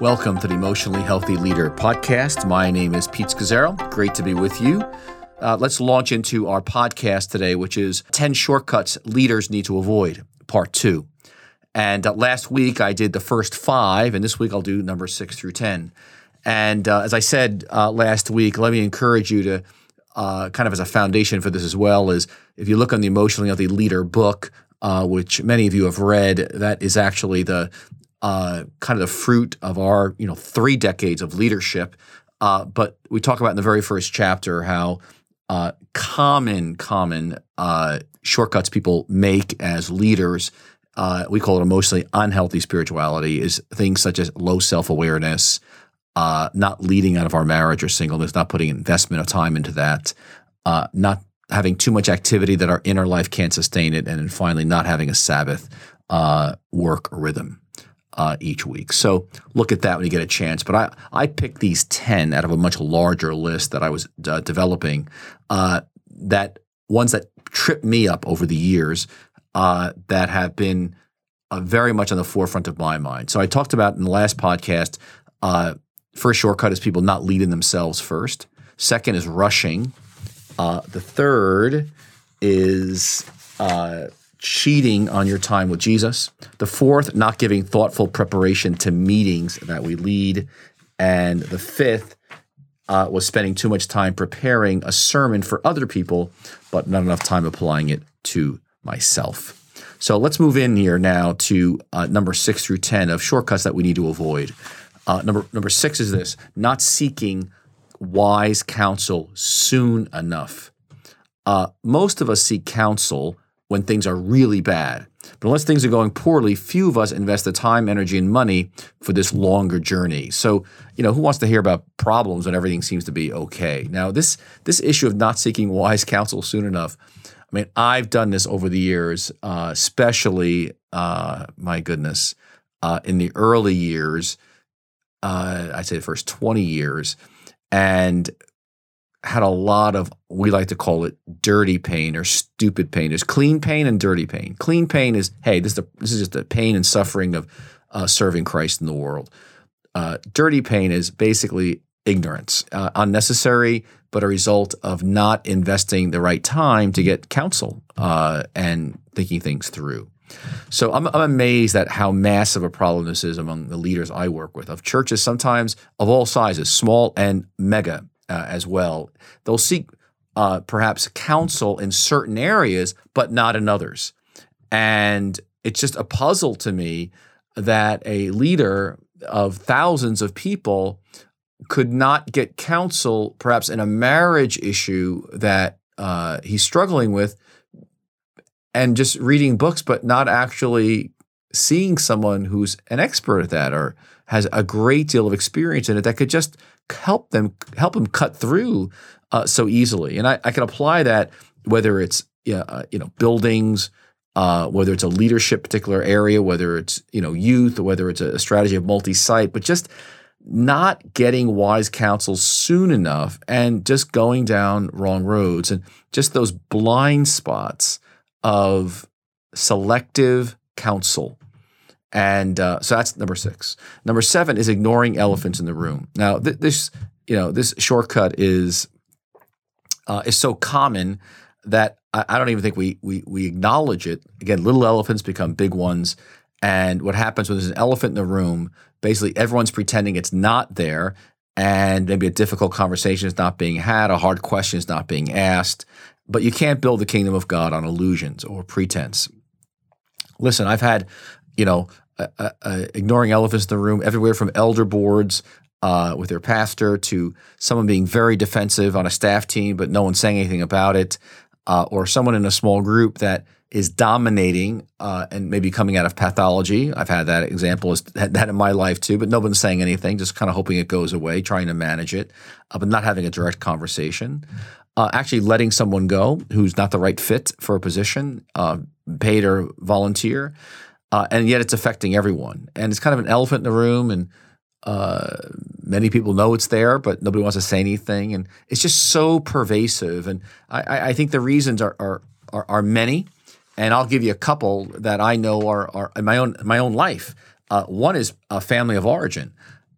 Welcome to the Emotionally Healthy Leader podcast. My name is Pete Scazzero. Great to be with you. Uh, let's launch into our podcast today, which is 10 shortcuts leaders need to avoid, part two. And uh, last week I did the first five, and this week I'll do number six through 10. And uh, as I said uh, last week, let me encourage you to uh, kind of as a foundation for this as well is if you look on the Emotionally Healthy Leader book, uh, which many of you have read, that is actually the uh, kind of the fruit of our you know three decades of leadership. Uh, but we talk about in the very first chapter how uh, common common uh, shortcuts people make as leaders. Uh, we call it emotionally unhealthy spirituality. Is things such as low self awareness, uh, not leading out of our marriage or singleness, not putting investment of time into that, not having too much activity that our inner life can't sustain it, and then finally not having a Sabbath work rhythm uh, each week. So look at that when you get a chance. But I, I picked these 10 out of a much larger list that I was uh, developing, uh, that ones that tripped me up over the years uh, that have been uh, very much on the forefront of my mind. So I talked about in the last podcast, uh, first shortcut is people not leading themselves first. Second is rushing. the third is cheating on your time with Jesus. The fourth, not giving thoughtful preparation to meetings that we lead. And the fifth uh, was spending too much time preparing a sermon for other people, but not enough time applying it to myself. So let's move in here now to uh, number six through 10 of shortcuts that we need to avoid. Uh, number, number six is this not seeking wise counsel soon enough. Uh, most of us seek counsel when things are really bad. But unless things are going poorly, few of us invest the time, energy, and money for this longer journey. So, you know, who wants to hear about problems when everything seems to be okay? Now, this this issue of not seeking wise counsel soon enough. I mean, I've done this over the years, uh, especially, uh, my goodness, uh, in the early years. Uh, I'd say the first twenty years, and had a lot of we like to call it dirty pain or stupid pain. There's clean pain and dirty pain. Clean pain is hey, this is the, this is just the pain and suffering of uh, serving Christ in the world. Uh, dirty pain is basically ignorance, uh, unnecessary, but a result of not investing the right time to get counsel uh, and thinking things through. So I'm, I'm amazed at how massive a problem this is among the leaders I work with of churches, sometimes of all sizes, small and mega uh, as well. They'll seek uh, perhaps counsel in certain areas, but not in others. And it's just a puzzle to me that a leader of thousands of people could not get counsel, perhaps in a marriage issue that uh, he's struggling with, and just reading books, but not actually seeing someone who's an expert at that or has a great deal of experience in it that could just help them help them cut through uh, so easily. And I, I, can apply that whether it's uh, you know buildings, uh, whether it's a leadership particular area, whether it's you know youth, or whether it's a strategy of multi-site, but just not getting wise counsel soon enough and just going down wrong roads and just those blind spots of selective counsel and uh, so that's number six. Number seven is ignoring elephants in the room. Now, th- this you know this shortcut is uh, is so common that I, I, don't even think we, we we acknowledge it. Again, little elephants become big ones, and what happens when there's an elephant in the room? Basically, everyone's pretending it's not there, and maybe a difficult conversation is not being had, a hard question is not being asked. But you can't build the kingdom of God on illusions or pretense. Listen, I've had you know, uh, uh, uh, ignoring elephants in the room, everywhere from elder boards uh, with their pastor to someone being very defensive on a staff team, but no one saying anything about it, uh, or someone in a small group that is dominating uh, and maybe coming out of pathology. I've had that example, had that in my life too, but no one's saying anything, just kind of hoping it goes away, trying to manage it, but not having a direct conversation. actually letting someone go who's not the right fit for a position, paid or volunteer uh, and yet it's affecting everyone. And it's kind of an elephant in the room, and uh, many people know it's there, but nobody wants to say anything. And it's just so pervasive. And I, I think the reasons are, are, are, are, many, and I'll give you a couple that I know are, are in my own, my own life. Uh, one is a family of origin.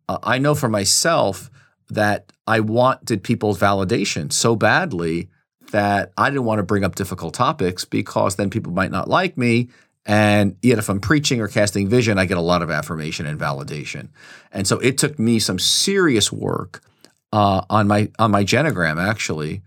uh, I know for myself that I wanted people's validation so badly that I didn't want to bring up difficult topics because then people might not like me. And yet, if I'm preaching or casting vision, I get a lot of affirmation and validation. And so it took me some serious work uh, on my on my genogram, actually,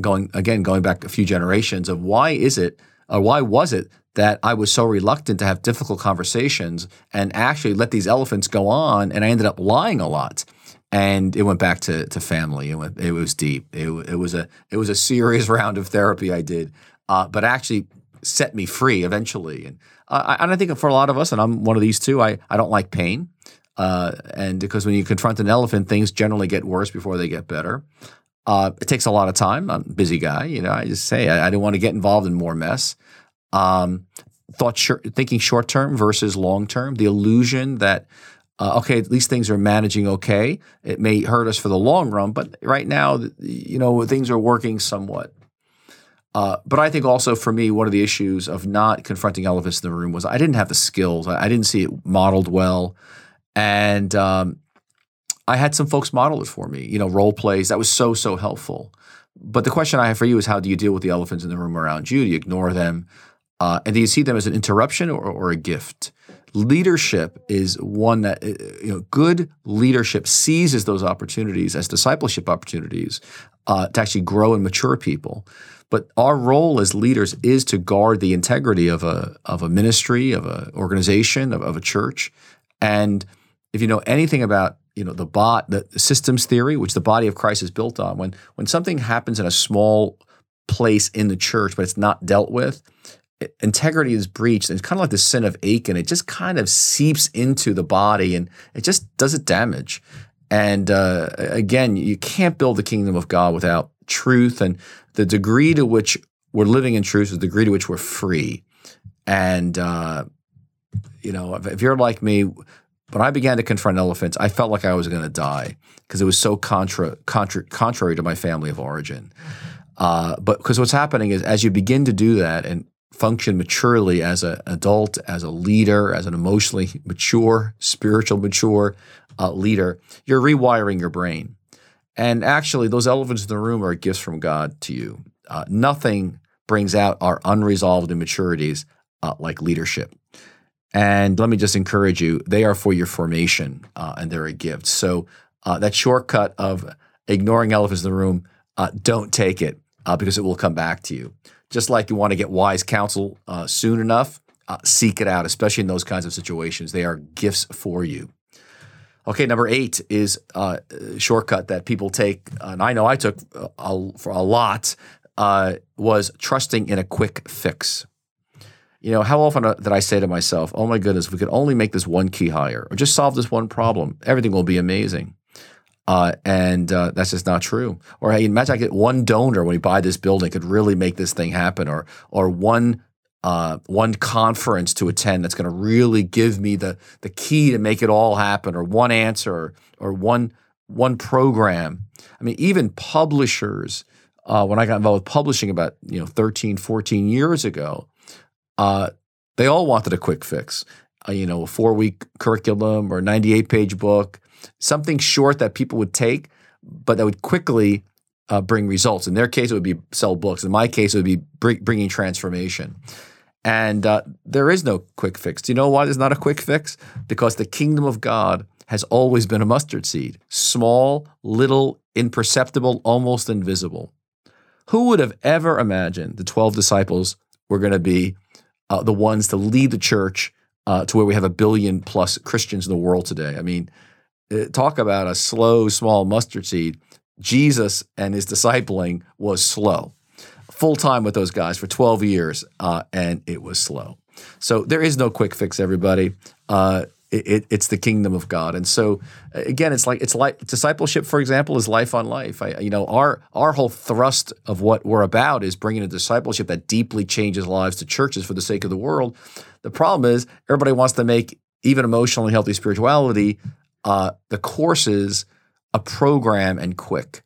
going again going back a few generations of why is it or why was it that I was so reluctant to have difficult conversations and actually let these elephants go on, and I ended up lying a lot and it went back to to family. It went, it was deep. It, it was a it was a serious round of therapy I did, uh, but actually set me free eventually. And uh, and I think for a lot of us, and I'm one of these too. I I don't like pain, uh, and because when you confront an elephant, things generally get worse before they get better. Uh, it takes a lot of time. I'm a busy guy, you know. I just say I, I didn't want to get involved in more mess. Um, thought thinking short term versus long term. The illusion that uh, okay, at least things are managing okay. It may hurt us for the long run, but right now, you know, things are working somewhat. Uh, but I think also for me, one of the issues of not confronting elephants in the room was I didn't have the skills. I, I didn't see it modeled well, and um, I had some folks model it for me. You know, role plays that was so so helpful. But the question I have for you is, how do you deal with the elephants in the room around you? Do you ignore them, uh, and do you see them as an interruption or, or a gift? leadership is one that uh, you know good leadership seizes those opportunities as discipleship opportunities uh, to actually grow and mature people but our role as leaders is to guard the integrity of a of a ministry of an organization of, of a church and if you know anything about you know the bot the systems theory which the body of christ is built on when when something happens in a small place in the church but it's not dealt with integrity is breached. It's kind of like the sin of Achan. It just kind of seeps into the body and it just does it damage. And uh, again, you can't build the kingdom of God without truth. And the degree to which we're living in truth is the degree to which we're free. And, uh, you know, if, if, you're like me, when I began to confront elephants, I felt like I was going to die because it was so contra, contra, contrary to my family of origin. Uh, but because what's happening is as you begin to do that and function maturely as an adult, as a leader, as an emotionally mature, spiritual mature uh, leader, you're rewiring your brain. And actually, those elephants in the room are gifts from God to you. Uh, nothing brings out our unresolved immaturities uh, like leadership. And let me just encourage you, they are for your formation uh, and they're a gift. So, uh, that shortcut of ignoring elephants in the room, uh, don't take it because it will come back to you just like you want to get wise counsel soon enough, seek it out, especially in those kinds of situations. They are gifts for you. Okay, number eight is a shortcut that people take, and I know I took a, for a lot, uh, was trusting in a quick fix. You know, how often uh, did I say to myself, oh my goodness, if we could only make this one key hire or just solve this one problem, everything will be amazing. Uh, and uh, that's just not true. Or hey, imagine I get one donor when we buy this building could really make this thing happen, or or one uh, one conference to attend that's going to really give me the the key to make it all happen, or one answer, or, or one one program. I mean, even publishers. Uh, when I got involved with publishing about you know 13, 14 years ago, uh, they all wanted a quick fix. Uh, you know, a four week curriculum or a 98 page book something short that people would take, but that would quickly uh, bring results. In their case, it would be sell books. In my case, it would be bring, bringing transformation. And uh, there is no quick fix. Do you know why there's not a quick fix? Because the kingdom of God has always been a mustard seed small, little, imperceptible, almost invisible. Who would have ever imagined the 12 disciples were going to be uh, the ones to lead the church uh, to where we have a billion plus Christians in the world today? I mean, uh, talk about a slow, small mustard seed. Jesus and his discipling was slow. Full time with those guys for 12 years, uh, and it was slow. So there is no quick fix, everybody. Uh, it, it, it's the kingdom of God, and so again, it's like it's like discipleship. For example, is life on life. I, you know, our our whole thrust of what we're about is bringing a discipleship that deeply changes lives to churches for the sake of the world. The problem is everybody wants to make even emotionally healthy spirituality uh, the course is a program and quick.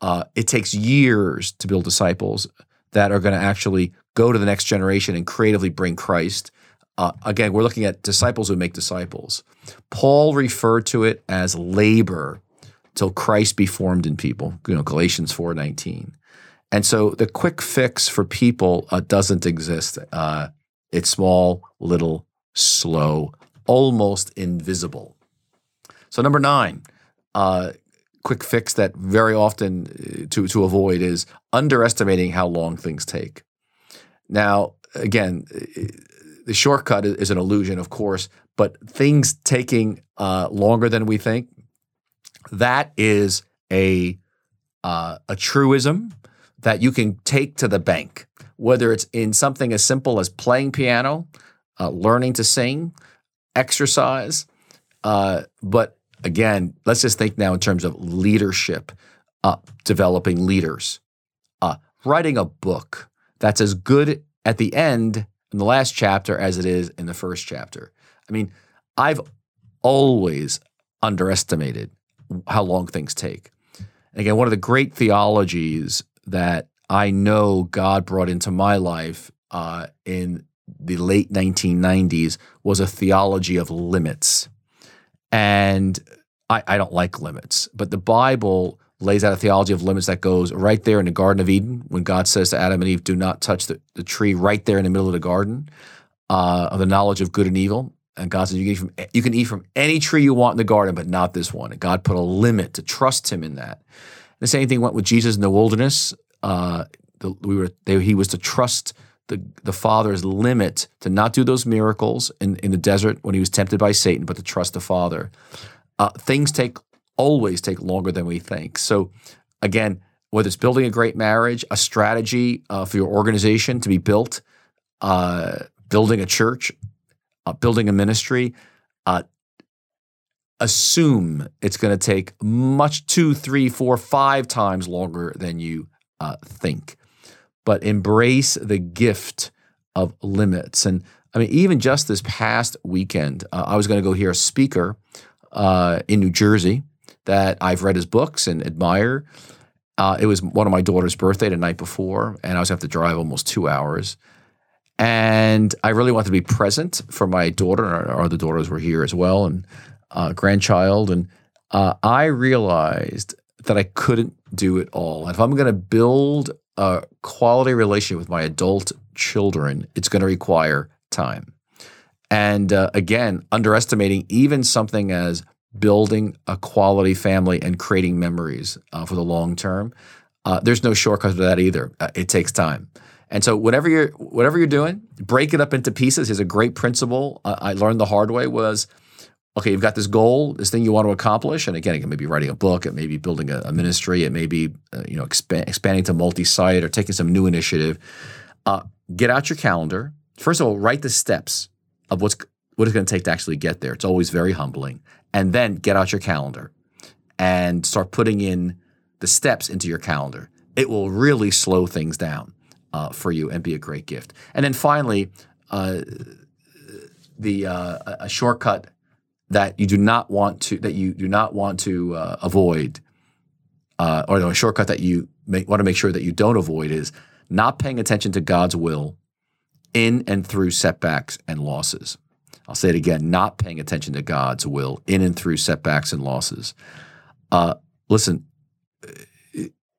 Uh, it takes years to build disciples that are going to actually go to the next generation and creatively bring Christ. uh, again, we're looking at disciples who make disciples. Paul referred to it as labor till Christ be formed in people. You know, Galatians four nineteen. And so the quick fix for people uh, doesn't exist. Uh, it's small, little, slow, almost invisible. So number nine, uh, quick fix that very often uh, to to avoid is underestimating how long things take. Now, again, the shortcut is an illusion, of course, but things taking uh, longer than we think, that is a uh, a truism that you can take to the bank, whether it's in something as simple as playing piano, uh, learning to sing, exercise. Uh, but again, let's just think now in terms of leadership, uh, developing leaders, uh, writing a book that's as good at the end in the last chapter as it is in the first chapter. I mean, I've always underestimated how long things take. And again, one of the great theologies that I know God brought into my life uh, in the late 1990s was a theology of limits. And I, I don't like limits, but the Bible lays out a theology of limits that goes right there in the Garden of Eden when God says to Adam and Eve, Do not touch the, the tree right there in the middle of the garden uh, of the knowledge of good and evil. And God says, you can, eat from, you can eat from any tree you want in the garden, but not this one. And God put a limit to trust him in that. The same thing went with Jesus in the wilderness. Uh, the, we were they, he was to trust the, the Father's limit to not do those miracles in, in the desert when he was tempted by Satan, but to trust the Father. Uh, things take always take longer than we think. So, again, whether it's building a great marriage, a strategy uh, for your organization to be built, uh, building a church, uh, building a ministry, uh, assume it's going to take much two, three, four, five times longer than you uh, think. But embrace the gift of limits. And I mean, even just this past weekend, uh, I was going to go hear a speaker uh, in New Jersey that I've read his books and admire. Uh, it was one of my daughter's birthday the night before, and I was have to drive almost two hours. And I really wanted to be present for my daughter. Our other daughters were here as well, and uh, grandchild. And uh, I realized that I couldn't do it all. And if I'm going to build a quality relationship with my adult children, it's going to require time. And uh, again, underestimating even something as building a quality family and creating memories uh, for the long term. Uh, there's no shortcut to that either. Uh, it takes time. And so whatever you're whatever you're doing, break it up into pieces. Is a great principle I learned the hard way was okay, you've got this goal, this thing you want to accomplish, and again, it may be writing a book, it may be building a, a ministry, it may be uh, you know expand, expanding to multi-site or taking some new initiative. Uh, get out your calendar. First of all, write the steps of what's what it's going to take to actually get there. It's always very humbling, and then get out your calendar and start putting in the steps into your calendar. It will really slow things down uh, for you and be a great gift. And then finally, uh, the uh, a shortcut that you do not want to that you do not want to uh, avoid, uh, or no, a shortcut that you want to make sure that you don't avoid is not paying attention to God's will in and through setbacks and losses. I'll say it again: not paying attention to God's will in and through setbacks and losses. Uh, listen,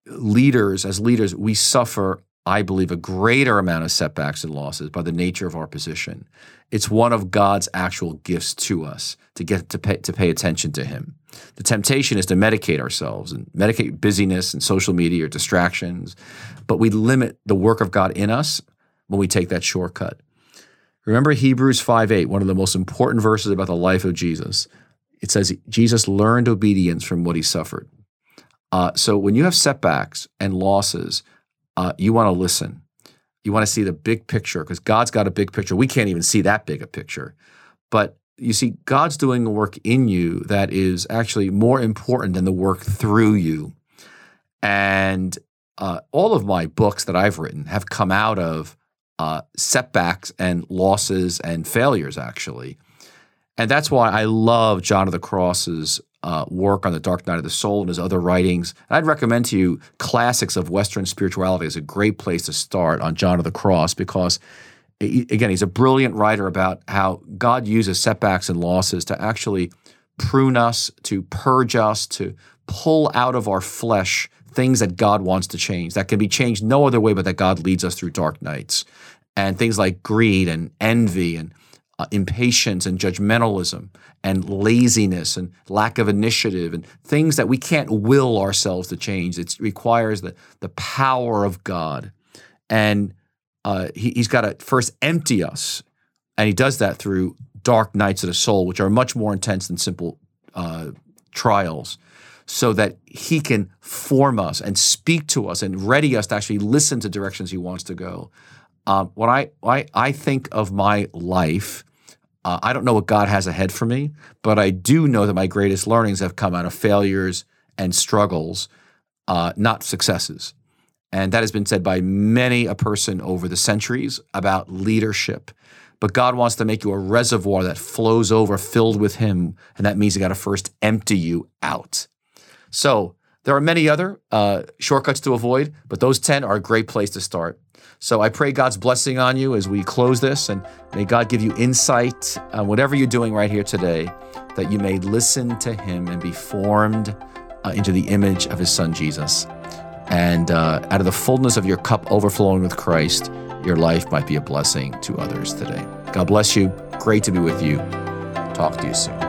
leaders as leaders, we suffer I believe, a greater amount of setbacks and losses by the nature of our position. It's one of God's actual gifts to us to get to pay, to pay attention to Him. The temptation is to medicate ourselves and medicate busyness and social media or distractions, but we limit the work of God in us when we take that shortcut. Remember Hebrews 5 8, one of the most important verses about the life of Jesus. It says Jesus learned obedience from what he suffered. Uh, so when you have setbacks and losses, uh, you want to listen. You want to see the big picture because God's got a big picture. We can't even see that big a picture. But you see, God's doing a work in you that is actually more important than the work through you. And uh, all of my books that I've written have come out of uh, setbacks and losses and failures, actually. And that's why I love John of the Cross's uh, work on the Dark Night of the Soul and his other writings. And I'd recommend to you Classics of Western Spirituality is a great place to start on John of the Cross because again, he's a brilliant writer about how God uses setbacks and losses to actually prune us, to purge us, to pull out of our flesh things that God wants to change that can be changed no other way but that God leads us through dark nights. And things like greed and envy and uh, impatience and judgmentalism and laziness and lack of initiative and things that we can't will ourselves to change. It requires the, the power of God. And uh, he, has got to first empty us. And he does that through dark nights of the soul, which are much more intense than simple uh, trials so that he can form us and speak to us and ready us to actually listen to directions he wants to go. Um, when I, I, I think of my life, uh, I don't know what God has ahead for me, but I do know that my greatest learnings have come out of failures and struggles, uh, not successes. And that has been said by many a person over the centuries about leadership. But God wants to make you a reservoir that flows over, filled with Him. And that means He got to first empty you out. So there are many other uh, shortcuts to avoid, but those 10 are a great place to start. So I pray God's blessing on you as we close this, and may God give you insight on whatever you're doing right here today, that you may listen to Him and be formed uh, into the image of His Son Jesus. And uh, out of the fullness of your cup overflowing with Christ, your life might be a blessing to others today. God bless you. Great to be with you. Talk to you soon.